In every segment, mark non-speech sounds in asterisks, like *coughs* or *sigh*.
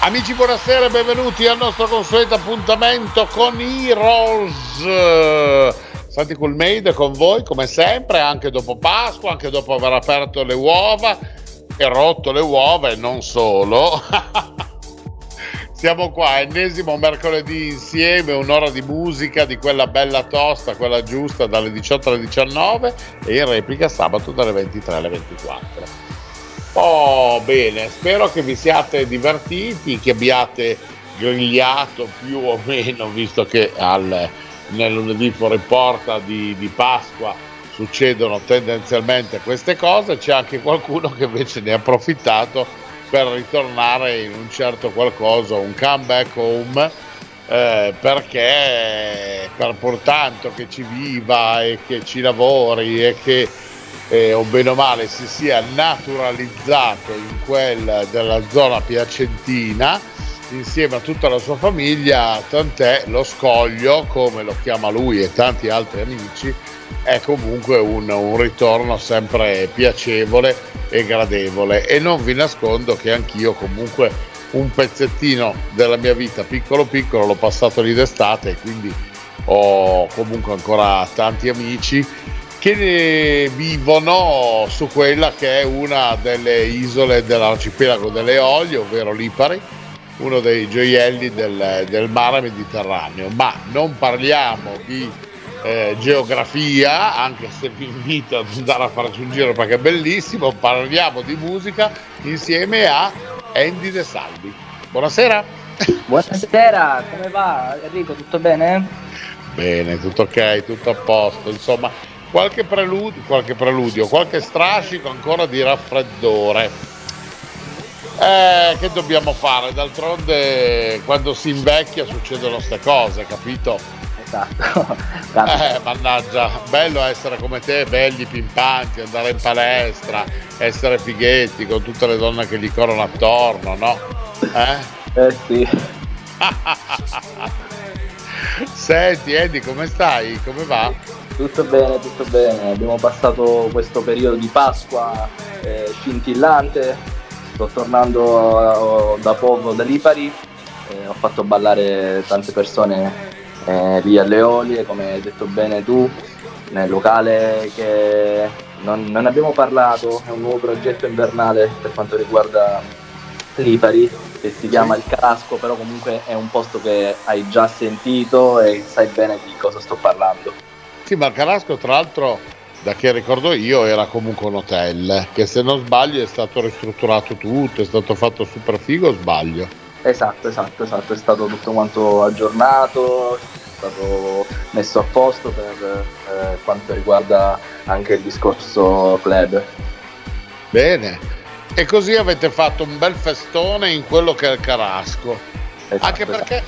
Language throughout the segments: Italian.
Amici, buonasera e benvenuti al nostro consueto appuntamento con Heroes. Santi Coolmade con voi come sempre, anche dopo Pasqua, anche dopo aver aperto le uova e rotto le uova e non solo. *laughs* Siamo qua, ennesimo mercoledì insieme, un'ora di musica di quella bella tosta, quella giusta, dalle 18 alle 19 e in replica sabato dalle 23 alle 24. Oh, bene, spero che vi siate divertiti, che abbiate grigliato più o meno, visto che al, nel lunedì fuori porta di, di Pasqua succedono tendenzialmente queste cose, c'è anche qualcuno che invece ne ha approfittato per ritornare in un certo qualcosa, un comeback home, eh, perché per pur tanto che ci viva e che ci lavori e che eh, o bene o male si sia naturalizzato in quella della zona piacentina insieme a tutta la sua famiglia, tant'è lo scoglio, come lo chiama lui e tanti altri amici, è comunque un, un ritorno sempre piacevole e gradevole. E non vi nascondo che anch'io comunque un pezzettino della mia vita piccolo piccolo l'ho passato lì d'estate quindi ho comunque ancora tanti amici che vivono su quella che è una delle isole dell'arcipelago delle Eolie, ovvero Lipari, uno dei gioielli del, del mare Mediterraneo. Ma non parliamo di eh, geografia, anche se vi invito ad andare a farci un giro perché è bellissimo, parliamo di musica insieme a Andy De Salvi. Buonasera. Buonasera, come va Enrico? Tutto bene? Bene, tutto ok, tutto a posto. Insomma, qualche preludio, qualche, preludio, qualche strascico ancora di raffreddore. Eh, che dobbiamo fare? D'altronde quando si invecchia succedono queste cose, capito? Esatto. *laughs* eh, mannaggia, bello essere come te, belli, pimpanti, andare in palestra, essere fighetti con tutte le donne che gli corrono attorno, no? Eh? Eh sì. *laughs* Senti Eddie, come stai? Come va? Tutto bene, tutto bene. Abbiamo passato questo periodo di Pasqua eh, scintillante. Sto tornando eh, da poco da Lipari. Eh, ho fatto ballare tante persone eh, lì alle Olie, come hai detto bene tu, nel locale che non, non abbiamo parlato, è un nuovo progetto invernale per quanto riguarda Lipari che si chiama Il Carasco, però comunque è un posto che hai già sentito e sai bene di cosa sto parlando. Sì, ma il Carasco tra l'altro, da che ricordo io, era comunque un hotel, che se non sbaglio è stato ristrutturato tutto, è stato fatto super figo, sbaglio? Esatto, esatto, esatto, è stato tutto quanto aggiornato, è stato messo a posto per eh, quanto riguarda anche il discorso club. Bene, e così avete fatto un bel festone in quello che è il Carasco. Esatto, anche perché,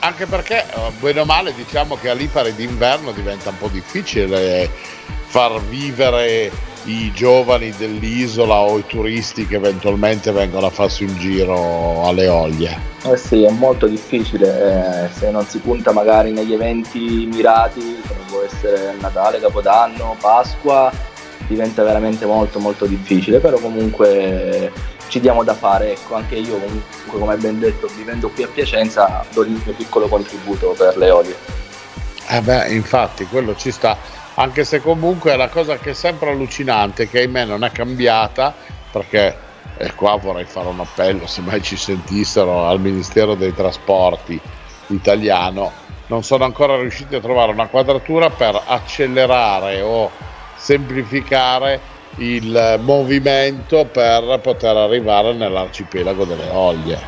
anche perché, eh, bene o male, diciamo che a Lipari d'inverno diventa un po' difficile far vivere i giovani dell'isola o i turisti che eventualmente vengono a farsi un giro alle Oglie. Eh sì, è molto difficile, eh, se non si punta magari negli eventi mirati, come può essere Natale, Capodanno, Pasqua, diventa veramente molto molto difficile, però comunque ci diamo da fare, ecco, anche io comunque come ben detto vivendo qui a Piacenza do il mio piccolo contributo per le olie. Eh beh, infatti quello ci sta, anche se comunque è la cosa che è sempre allucinante, che ahimè non è cambiata, perché e qua vorrei fare un appello, se mai ci sentissero al Ministero dei Trasporti italiano, non sono ancora riusciti a trovare una quadratura per accelerare o semplificare il movimento per poter arrivare nell'arcipelago delle Oglie.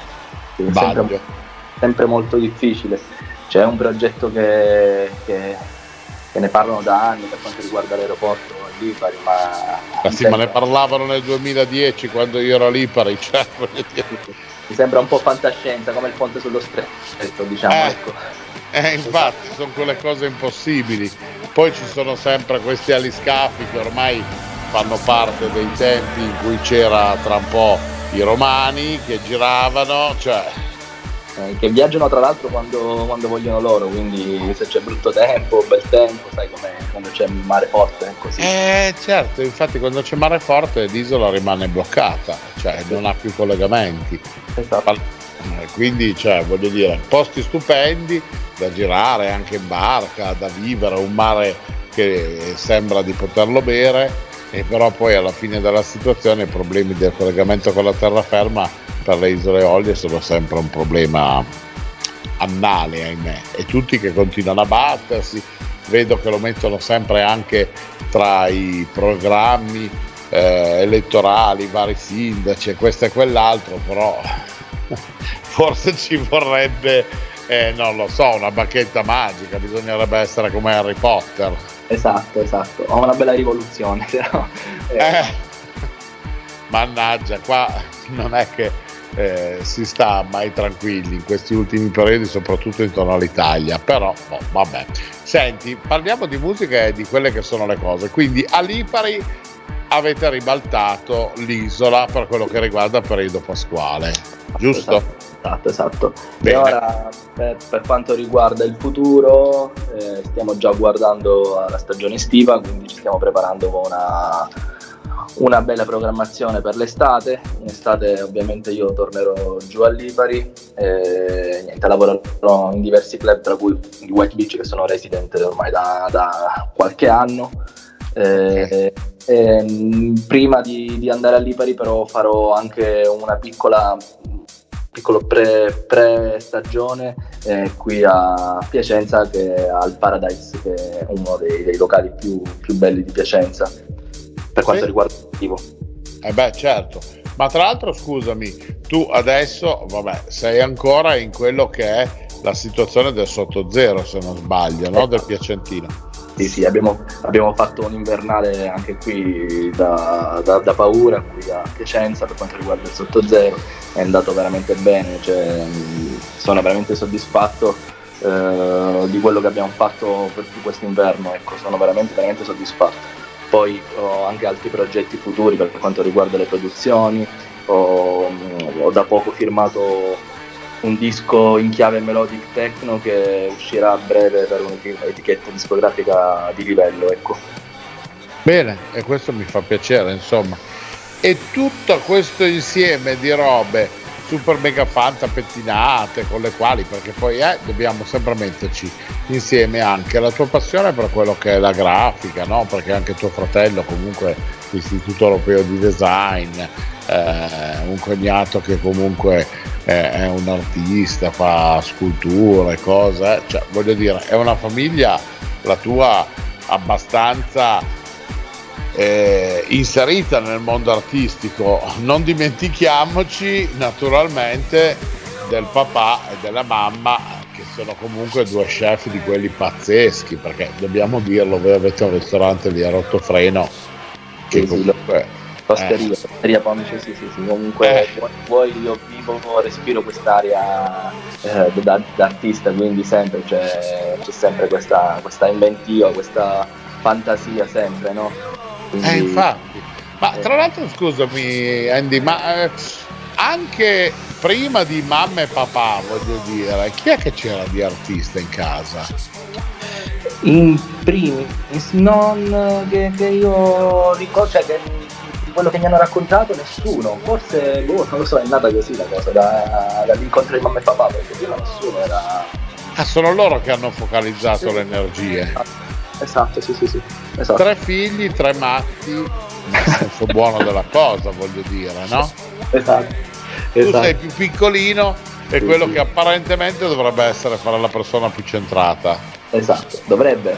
Sempre, sempre, molto difficile. C'è un progetto che, che, che, ne parlano da anni per quanto riguarda l'aeroporto a Lipari, ma... Ah, sì, ma ne parlavano nel 2010 quando io ero a Lipari, cioè, *laughs* mi sembra un po' fantascienza, come il ponte sullo stretto, diciamo. Eh, ecco. eh, infatti, sono quelle cose impossibili. Poi ci sono sempre questi aliscafi che ormai fanno parte dei tempi in cui c'era tra un po' i romani che giravano, cioè eh, che viaggiano tra l'altro quando, quando, vogliono loro, quindi se c'è brutto tempo, bel tempo, sai com'è quando c'è mare forte, è così. Eh certo, infatti quando c'è mare forte l'isola rimane bloccata, cioè non ha più collegamenti. Esatto. Eh, quindi, cioè, voglio dire, posti stupendi da girare anche in barca, da vivere, un mare che sembra di poterlo bere, e però poi alla fine della situazione i problemi del collegamento con la terraferma per le isole Olie sono sempre un problema annale, ahimè, e tutti che continuano a battersi, vedo che lo mettono sempre anche tra i programmi eh, elettorali, vari sindaci e questo e quell'altro, però *laughs* forse ci vorrebbe, eh, non lo so, una bacchetta magica, bisognerebbe essere come Harry Potter. Esatto, esatto, ho una bella rivoluzione, *laughs* però... Eh. Eh, mannaggia, qua non è che eh, si sta mai tranquilli in questi ultimi periodi, soprattutto intorno all'Italia. Però, oh, vabbè. Senti, parliamo di musica e di quelle che sono le cose. Quindi a Lipari avete ribaltato l'isola per quello che riguarda il periodo pasquale, giusto? Esatto, esatto. Bene. E ora per, per, quanto riguarda il futuro, eh, stiamo già guardando la stagione estiva, quindi ci stiamo preparando con una una bella programmazione per l'estate. In estate ovviamente io tornerò giù a Lipari e niente, lavorerò in diversi club, tra cui i White Beach che sono resident ormai da, da qualche anno. E, e, mm, prima di, di, andare a Lipari però farò anche una piccola piccolo pre, pre stagione eh, qui a Piacenza che al Paradise che è uno dei, dei locali più, più belli di Piacenza per quanto sì. riguarda il motivo. Eh beh, certo. Ma tra l'altro, scusami, tu adesso, vabbè, sei ancora in quello che è la situazione del sotto zero, se non sbaglio, no? del Piacentino. Sì, sì, abbiamo, abbiamo, fatto un invernale anche qui da, da, da, paura, qui a Piacenza per quanto riguarda il sotto zero, è andato veramente bene, cioè, sono veramente soddisfatto eh, di quello che abbiamo fatto per questo inverno, ecco, sono veramente, veramente soddisfatto. Poi ho anche altri progetti futuri per quanto riguarda le produzioni, ho, ho da poco firmato un disco in chiave melodic techno che uscirà a breve per un'etichetta discografica di livello. Ecco. Bene, e questo mi fa piacere, insomma. E tutto questo insieme di robe super mega fanta pettinate con le quali, perché poi eh, dobbiamo sempre metterci insieme anche la tua passione per quello che è la grafica, no? perché anche tuo fratello comunque l'Istituto Europeo di Design, eh, un cognato che comunque è, è un artista, fa sculture, cose, cioè voglio dire, è una famiglia la tua abbastanza eh, inserita nel mondo artistico. Non dimentichiamoci naturalmente del papà e della mamma che sono comunque due chef di quelli pazzeschi perché dobbiamo dirlo voi avete un ristorante a Rottofreno che sì, comunque Osteria, eh. osteria Pomice, sì, sì, sì, comunque eh. io vivo, respiro quest'area eh, da, da, artista, quindi sempre cioè, c'è sempre questa, questa inventiva, questa fantasia sempre, no? Quindi... Eh, infatti. Ma tra l'altro, scusami, Andy, ma eh, anche prima di mamma e papà, voglio dire, chi è che c'era di artista in casa? In primis, non che, che io ricordo, cioè che quello che mi hanno raccontato nessuno, forse, boh, non lo so, è nata così la cosa, da, dall'incontro di mamma e papà, perché prima nessuno era... Ah, sono loro che hanno focalizzato sì. le energie. Esatto, sì, sì, sì. Esatto. Tre figli, tre matti, nel senso buono della cosa, voglio dire, no? Esatto. Tu esatto. sei più piccolino e sì, quello sì. che apparentemente dovrebbe essere fare la persona più centrata. Esatto, dovrebbe.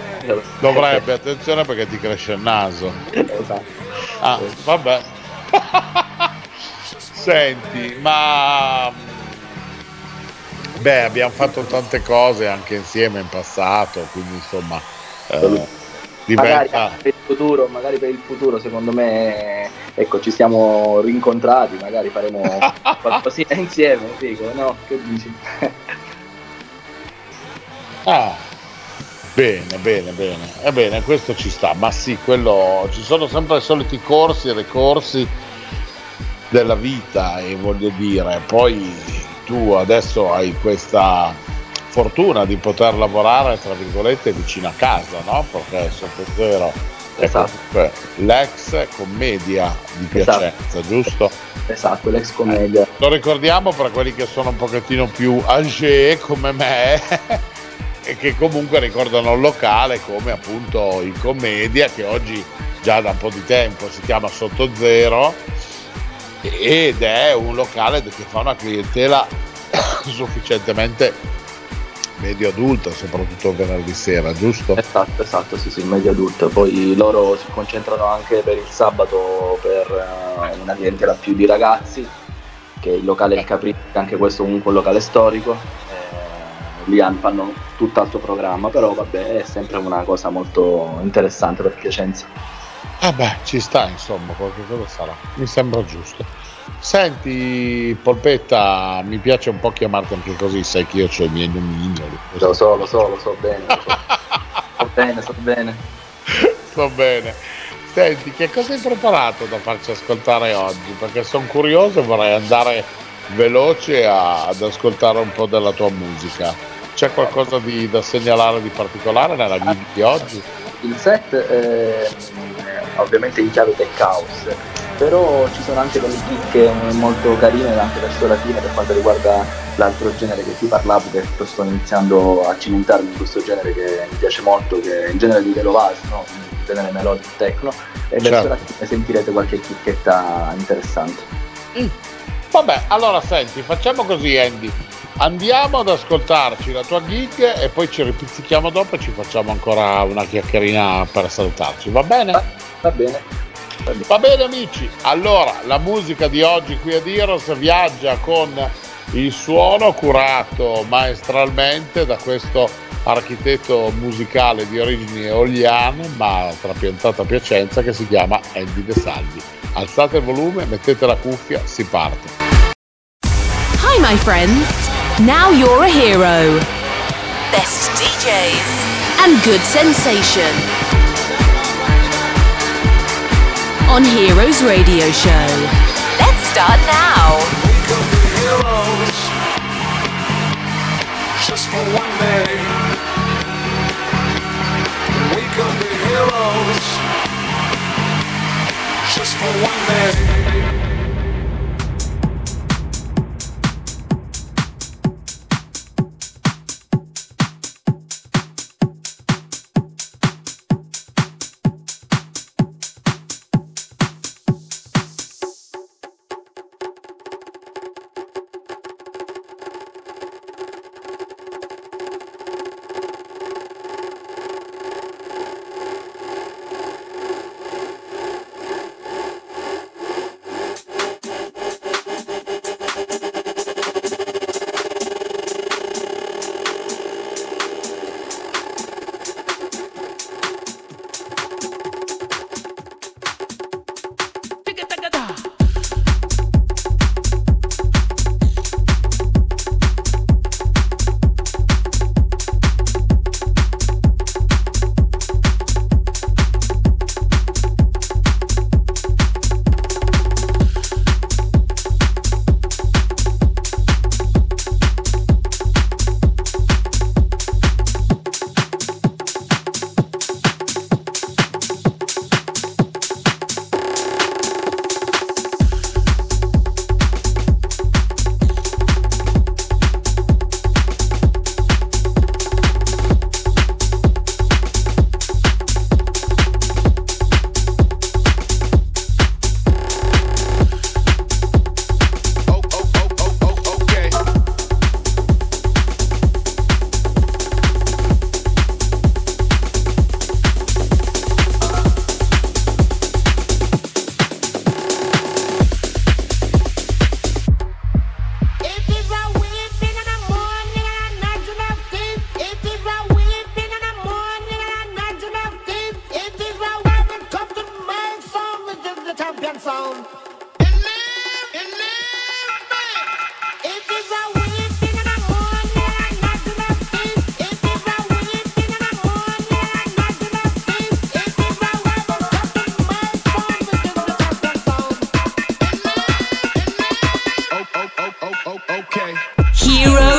Dovrebbe, attenzione perché ti cresce il naso. Esatto. Ah, vabbè. Senti, ma beh, abbiamo fatto tante cose anche insieme in passato, quindi insomma eh, diventa... magari, per il futuro, magari per il futuro secondo me ecco, ci siamo rincontrati, magari faremo *laughs* qualcosina insieme, dico, no? Che dici? *laughs* ah, bene, bene, bene. Ebbene, questo ci sta, ma sì, quello, ci sono sempre i soliti corsi e ricorsi della vita e voglio dire, poi tu adesso hai questa fortuna di poter lavorare tra virgolette vicino a casa, no? Perché sotto zero esatto. è l'ex commedia di esatto. Piacenza, esatto. giusto? Esatto, l'ex commedia. Eh, lo ricordiamo per quelli che sono un pochettino più âgé come me *laughs* e che comunque ricordano il locale come appunto il commedia che oggi già da un po' di tempo si chiama Sotto Zero ed è un locale che fa una clientela *coughs* sufficientemente medio adulta, soprattutto venerdì sera, giusto? Esatto, esatto, sì, sì, medio adulta. Poi loro si concentrano anche per il sabato per uh, una clientela più di ragazzi, che il locale Il Capriccio, anche questo comunque un locale storico. Eh, lì fanno tutt'altro programma, però vabbè, è sempre una cosa molto interessante per Piacenza. Eh beh, ci sta insomma, qualche cosa sarà, mi sembra giusto. Senti, Polpetta, mi piace un po' chiamarti anche così, sai che io ho i miei nomini. Lo so, lo so, lo so bene. Lo so. *laughs* so bene, so bene. So bene. Senti, che cosa hai preparato da farci ascoltare oggi? Perché sono curioso e vorrei andare veloce a, ad ascoltare un po' della tua musica. C'è qualcosa di, da segnalare di particolare nella gig di oggi? Il set è ovviamente in chiave tech house però ci sono anche delle chicche molto carine anche verso la fine per quanto riguarda l'altro genere che ti parlavo che sto iniziando a cimentarmi in questo genere che mi piace molto che è il genere di Velovas, no? il genere melodic techno e certo. verso la fine sentirete qualche chicchetta interessante mm. vabbè allora senti facciamo così Andy andiamo ad ascoltarci la tua gig e poi ci ripizzichiamo dopo e ci facciamo ancora una chiacchierina per salutarci va bene? va, va bene Va bene amici, allora la musica di oggi qui a Diros viaggia con il suono curato maestralmente da questo architetto musicale di origini eoliane ma trapiantato a Piacenza che si chiama Andy De Salvi. Alzate il volume, mettete la cuffia, si parte. Hi my friends, now you're a hero. Best DJs and good sensation. On Heroes Radio Show. Let's start now. Just for one day. We could be heroes just for one day.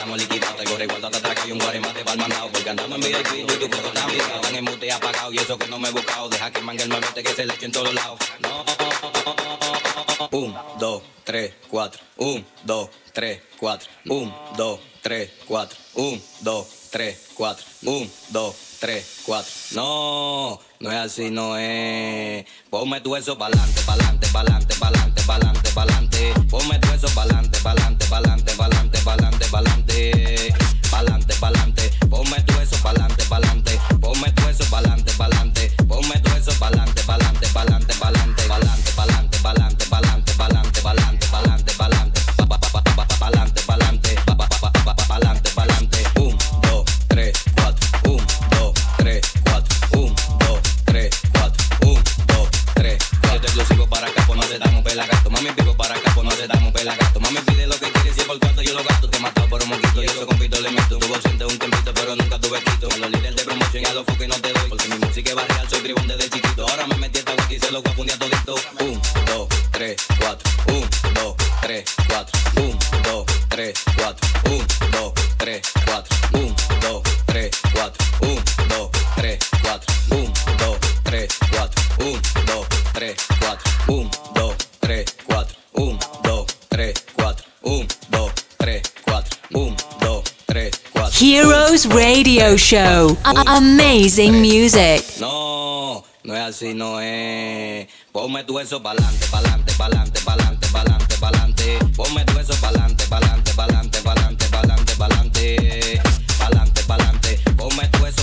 andamos liquidados. Te corre igual, tata, traca y un guaremate pa'l mandado. Porque andamos en VIP, y tu coro está aplicado. En el mute apagado, y eso que no me he buscado. Deja que manga el malote que se le eche en todos lados. No, Un, dos, tres, cuatro. Un, dos, tres, cuatro. Un, dos, tres, cuatro. Un, dos, tres, cuatro. Un, dos, tres, cuatro. No, no es así, no es. Ponme tu eso pa'lante, pa'lante, pa'lante, pa'lante, pa'lante, pa'lante. Ponme tu eso pa'lante, pa'lante, pa'lante, pa'lante, pa'lante, pa'lante. Pa'lante, pa'lante. Ponme tu eso pa'lante, pa'lante. Ponme tu eso pa'lante, pa'lante. Ponme tu eso pa'lante, pa'lante, pa'lante, pa'lante, pa'lante, pa'lante, pa'lante, pa'lante, pa'lante, pa'lante, pa'lante, pa'lante. out, Radio Show. Amazing music. No, no es así, no es. Ponme tu eso pa'lante, pa'lante, pa'lante, pa'lante, pa'lante, pa'lante. Ponme tu eso pa'lante, pa'lante, pa'lante, pa'lante, pa'lante, pa'lante. Pa'lante, pa'lante. Ponme tu eso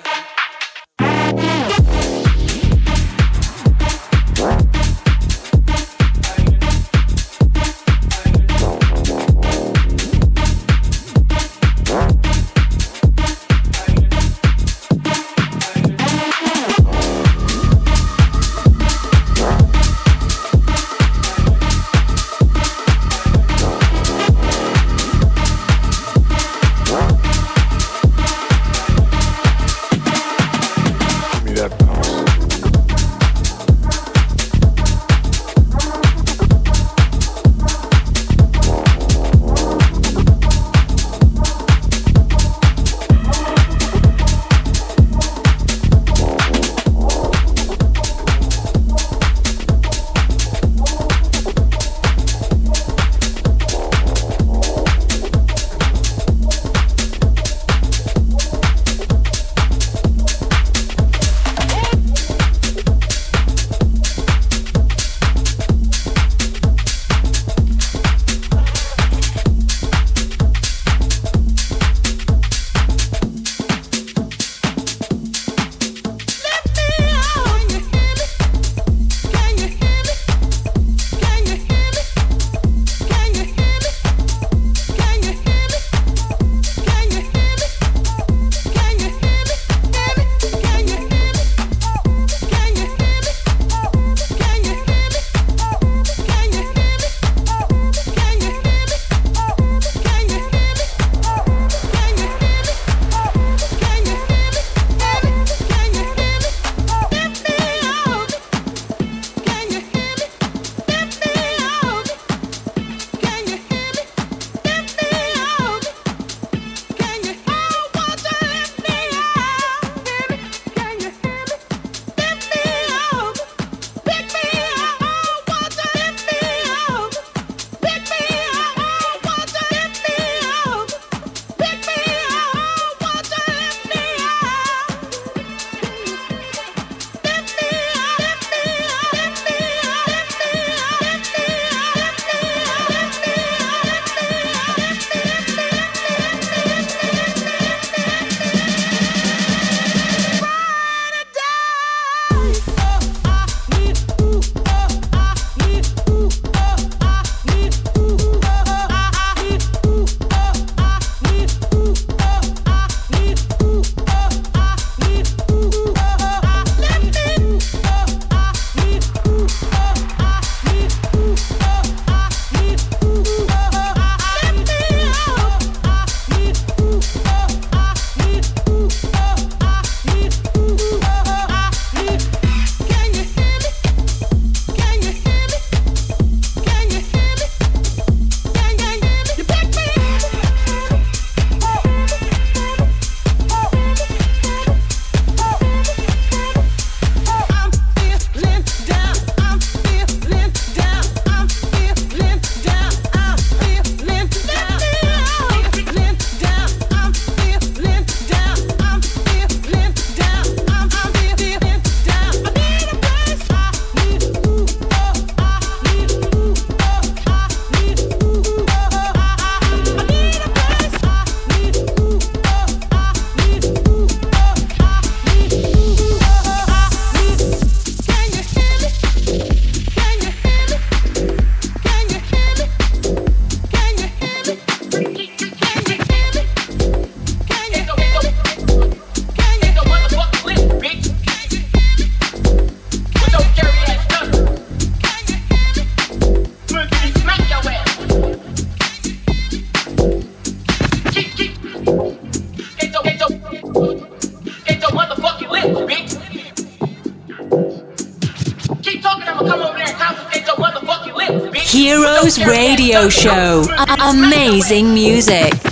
Radio Show. Amazing music.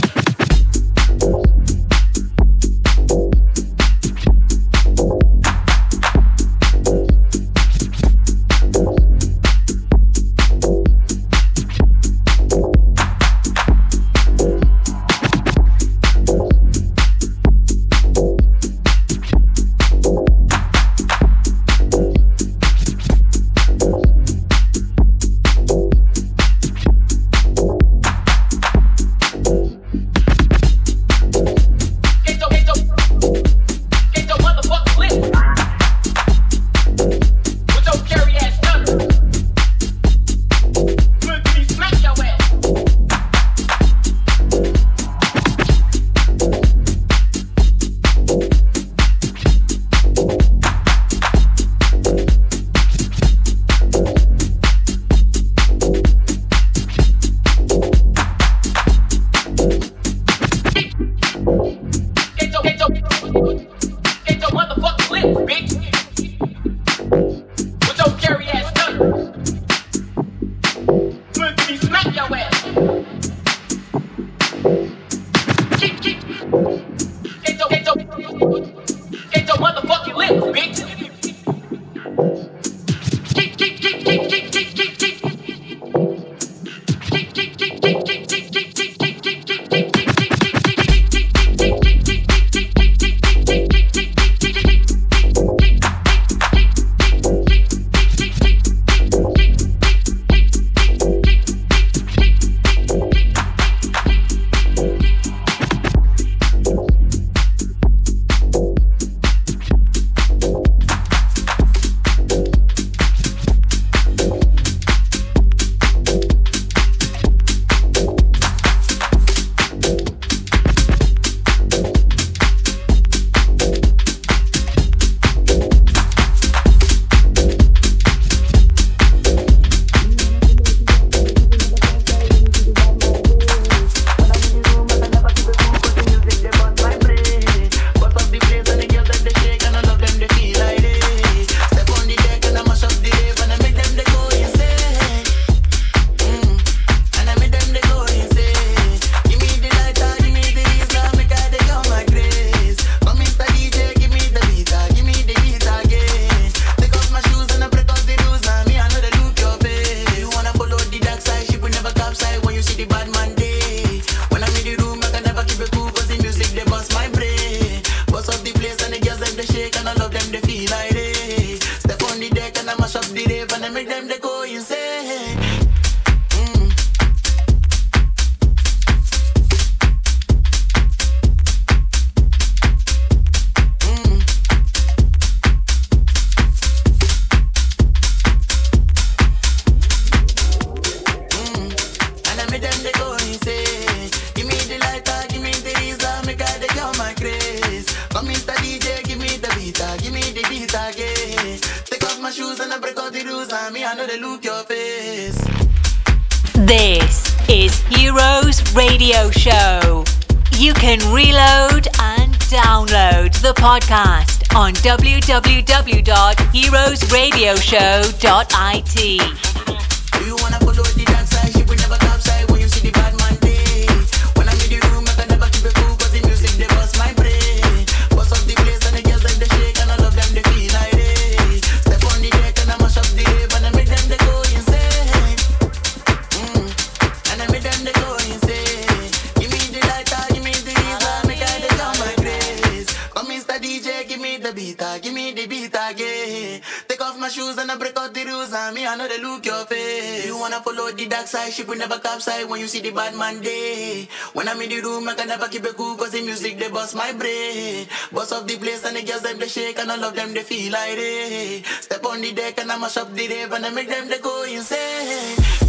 my shoes and I break all the rules. I know they look your face. This is Heroes Radio Show. You can reload and download the podcast on www.heroesradioshow.it. Do you wanna follow the dance? Side, ship we never capsize when you see the bad man day. When I'm in the room, I can never keep it cool cause the music they bust my brain. Bust up the place and the girls them they shake and all of them they feel like they. Step on the deck and I mash up the rave and I make them they go insane.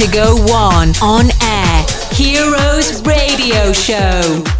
To go One on air. Heroes Radio Show.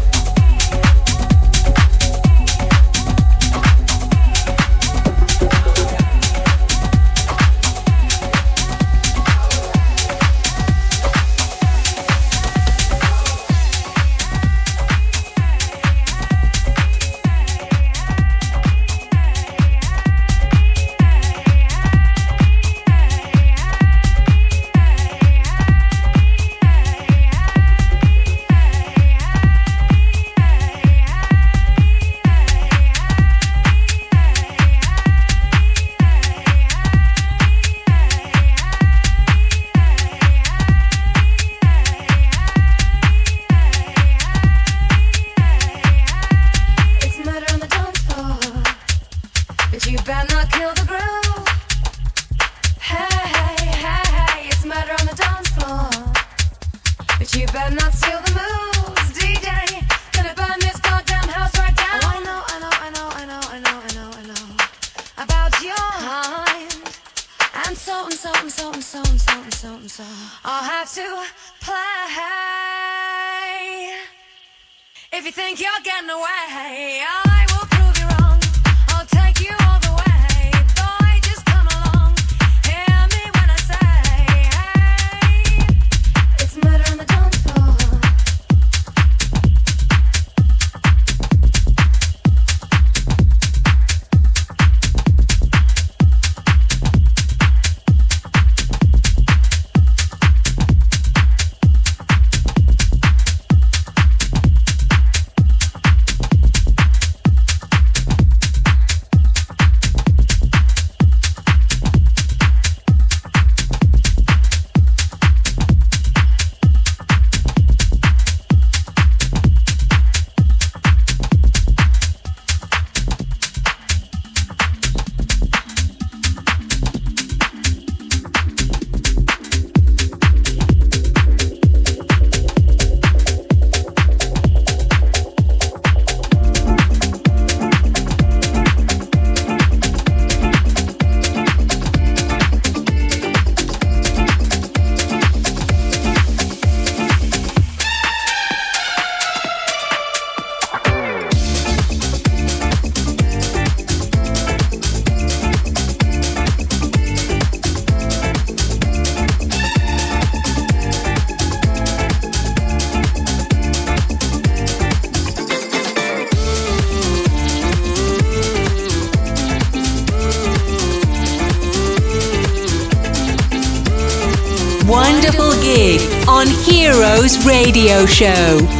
Show.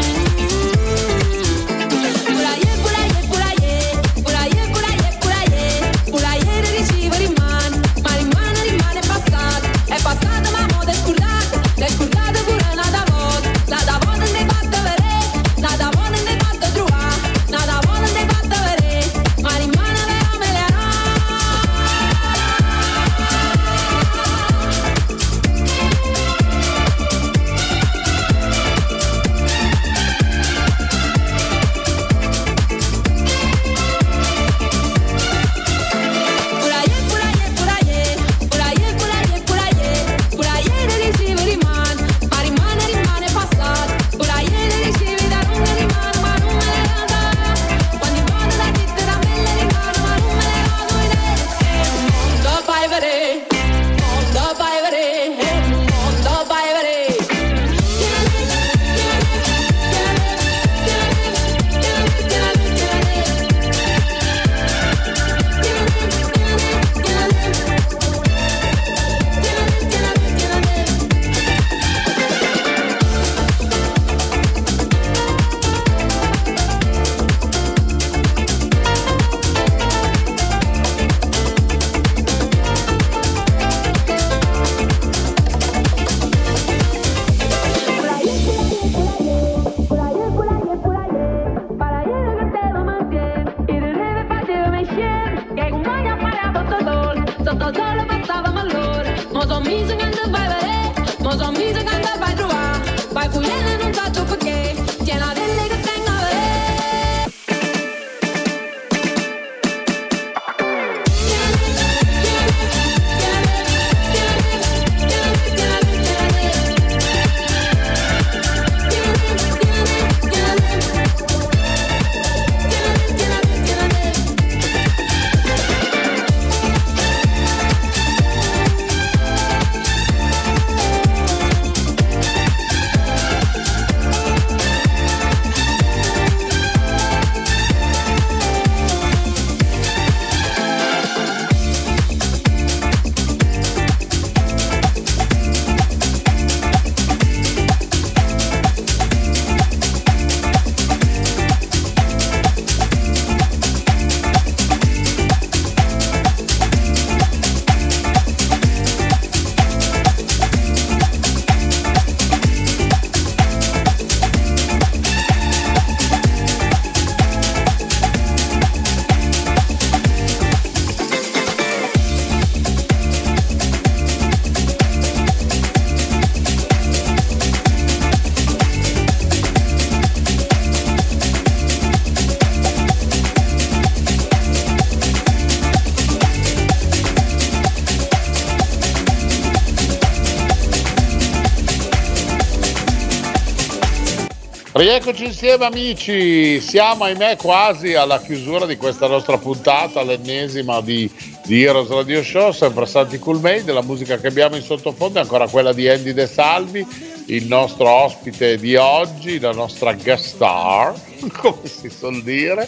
Rieccoci insieme amici, siamo ahimè quasi alla chiusura di questa nostra puntata, l'ennesima di, di Heroes Radio Show, sempre Santi Cool Made, la musica che abbiamo in sottofondo è ancora quella di Andy De Salvi, il nostro ospite di oggi, la nostra guest star, *laughs* come si suol dire,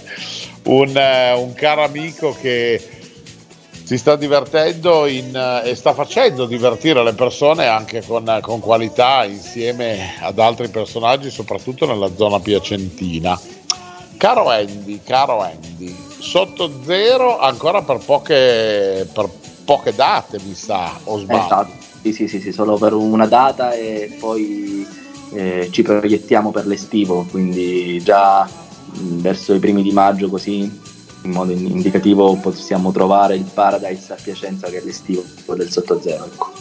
un, eh, un caro amico che si sta divertendo in, eh, e sta facendo divertire le persone anche con, con qualità insieme ad altri personaggi, soprattutto nella zona piacentina. Caro Andy, caro Andy, sotto zero ancora per poche, per poche date, mi sa, o sbaglio? Esatto, sì, sì, sì, sì, solo per una data e poi eh, ci proiettiamo per l'estivo, quindi già verso i primi di maggio così in modo in- indicativo possiamo trovare il Paradise a Piacenza che è l'estivo del sottozero. Ecco.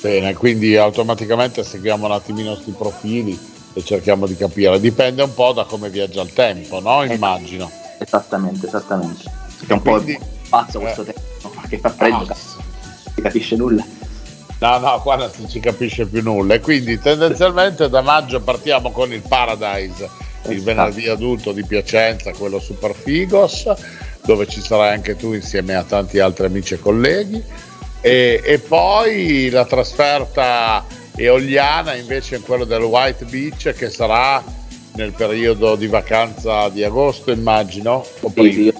Bene, quindi automaticamente seguiamo un attimino questi profili e cerchiamo di capire. Dipende un po' da come viaggia il tempo, no? Immagino. Esattamente, esattamente. È un po' pazzo questo tempo, che fa freddo, non si capisce nulla. No, no, qua non si capisce più nulla. E quindi tendenzialmente da maggio partiamo con il Paradise, il venerdì adulto di Piacenza, quello super figos, dove ci sarai anche tu insieme a tanti altri amici e colleghi. E, e poi la trasferta eoliana invece in quello del White Beach che sarà nel periodo di vacanza di agosto, immagino. O Sì, io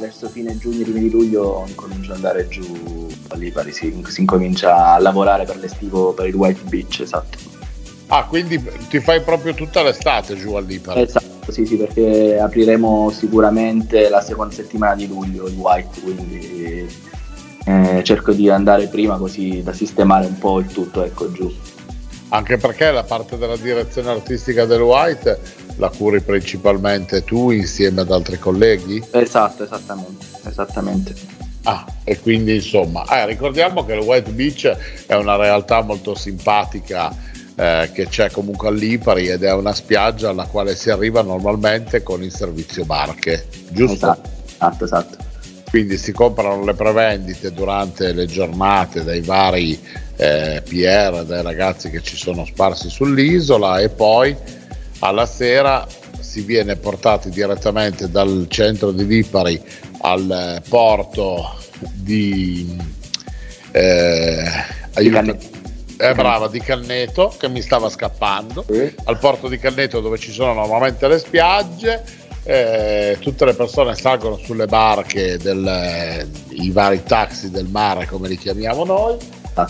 verso fine giugno, primi di luglio incomincio ad andare giù a Lipari, si, si incomincia a lavorare per l'estivo, per il White Beach, esatto. Ah, quindi ti fai proprio tutta l'estate giù a Lipari. Esatto, sì, sì, perché apriremo sicuramente la seconda settimana di luglio il White, quindi eh, cerco di andare prima così da sistemare un po' il tutto, ecco, giù. Anche perché la parte della direzione artistica del White la curi principalmente tu insieme ad altri colleghi? Esatto, esattamente, esattamente. Ah, e quindi insomma, eh, ricordiamo che il White Beach è una realtà molto simpatica eh, che c'è comunque a Lipari ed è una spiaggia alla quale si arriva normalmente con il servizio barche, giusto? Esatto, esatto, esatto. Quindi si comprano le prevendite durante le giornate dai vari eh, PR, dai ragazzi che ci sono sparsi sull'isola e poi alla sera si viene portati direttamente dal centro di Lipari al porto di eh, aiuto- eh, brava, di Canneto che mi stava scappando al porto di Canneto dove ci sono normalmente le spiagge eh, tutte le persone salgono sulle barche del, i vari taxi del mare come li chiamiamo noi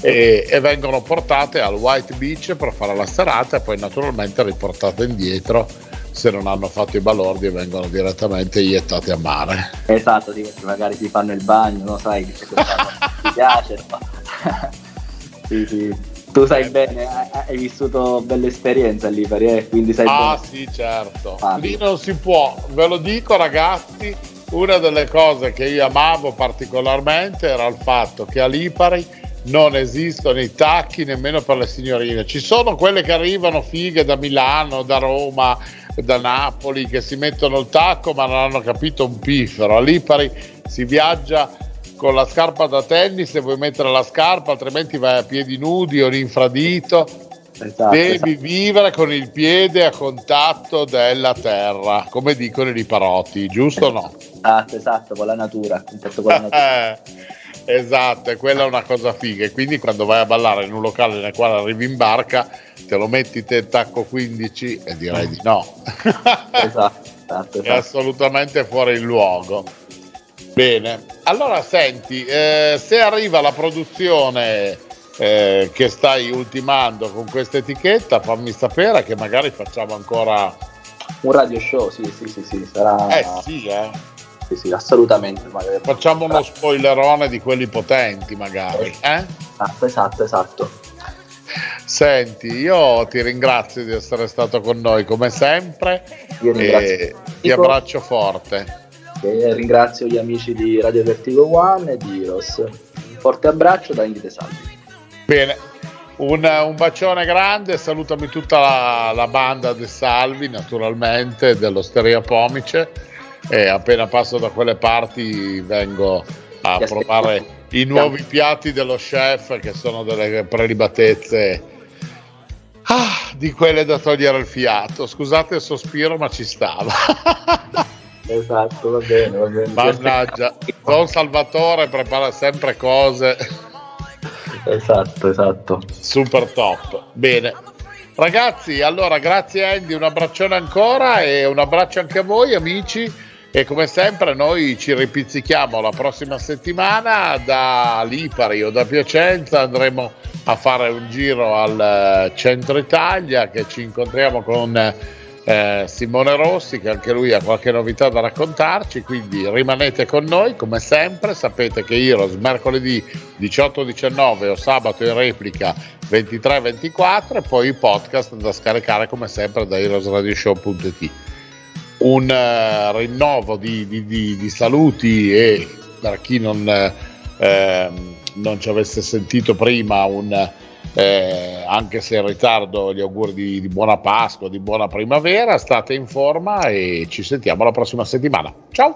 e, e vengono portate al White Beach per fare la serata e poi naturalmente riportate indietro se non hanno fatto i balordi e vengono direttamente iettate a mare Esatto, sì, magari si fanno il bagno, no? Sai che ti piace, no? *laughs* *laughs* sì, sì. Tu sai bene, hai- vissuto belle esperienze a Lipari, eh? quindi sai Ah bene. sì, certo. Ah, Lì non si può, ve lo dico ragazzi, una delle cose che io amavo particolarmente era il fatto che a Lipari non esistono i tacchi nemmeno per le signorine. Ci sono quelle che arrivano fighe da Milano, da Roma, da Napoli, che si mettono il tacco ma non hanno capito un piffero. A Lipari si viaggia con la scarpa da tennis se vuoi mettere la scarpa, altrimenti vai a piedi nudi o in infradito. Esatto, Devi esatto. vivere con il piede a contatto della terra, come dicono i liparotti, giusto o no? Esatto, esatto, con la natura, con la natura. *laughs* Esatto, e quella è una cosa figa. E quindi quando vai a ballare in un locale nel quale arrivi in barca, te lo metti te il tacco 15 e direi di no. esatto, esatto, *laughs* È assolutamente fuori il luogo. Bene, allora senti, eh, se arriva la produzione eh, che stai ultimando con questa etichetta, fammi sapere che magari facciamo ancora... Un radio show, sì, sì, sì, sì, sarà... Eh sì, eh. Sì, sì, assolutamente. Magari. Facciamo uno spoilerone di quelli potenti magari, eh? Esatto, esatto, esatto. Senti, io ti ringrazio di essere stato con noi come sempre Io e ti abbraccio forte. E ringrazio gli amici di Radio Vertigo One e di Heroes. Un forte abbraccio da Inghite Salvi. Bene, un, un bacione grande, salutami tutta la, la banda De Salvi, naturalmente, dell'Osteria Pomice. E appena passo da quelle parti vengo a provare i nuovi piatti dello chef che sono delle prelibatezze ah, di quelle da togliere il fiato. Scusate il sospiro, ma ci stava. *laughs* Esatto, va bene, va bene. Mannaggia, Don Salvatore prepara sempre cose Esatto, esatto. super top. Bene. Ragazzi, allora grazie Andy, un abbraccione ancora e un abbraccio anche a voi amici e come sempre noi ci ripizzichiamo la prossima settimana da Lipari o da Piacenza, andremo a fare un giro al eh, centro Italia che ci incontriamo con eh, Simone Rossi che anche lui ha qualche novità da raccontarci, quindi rimanete con noi come sempre, sapete che Heroes mercoledì 18-19 o sabato in replica 23-24 e poi i podcast da scaricare come sempre da heroesradioshow.it. Un eh, rinnovo di, di- di- di saluti e per chi non, eh, ehm, non ci avesse sentito prima un eh, anche se in ritardo gli auguri di, di buona Pasqua, di buona primavera, state in forma e ci sentiamo la prossima settimana. Ciao!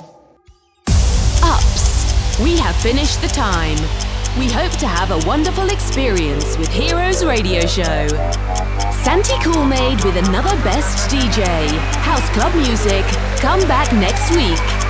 Ups, we have finished the time. We hope to have a wonderful experience with Heroes Radio Show. Santi Coolmade with another best DJ. House Club Music. Come back next week.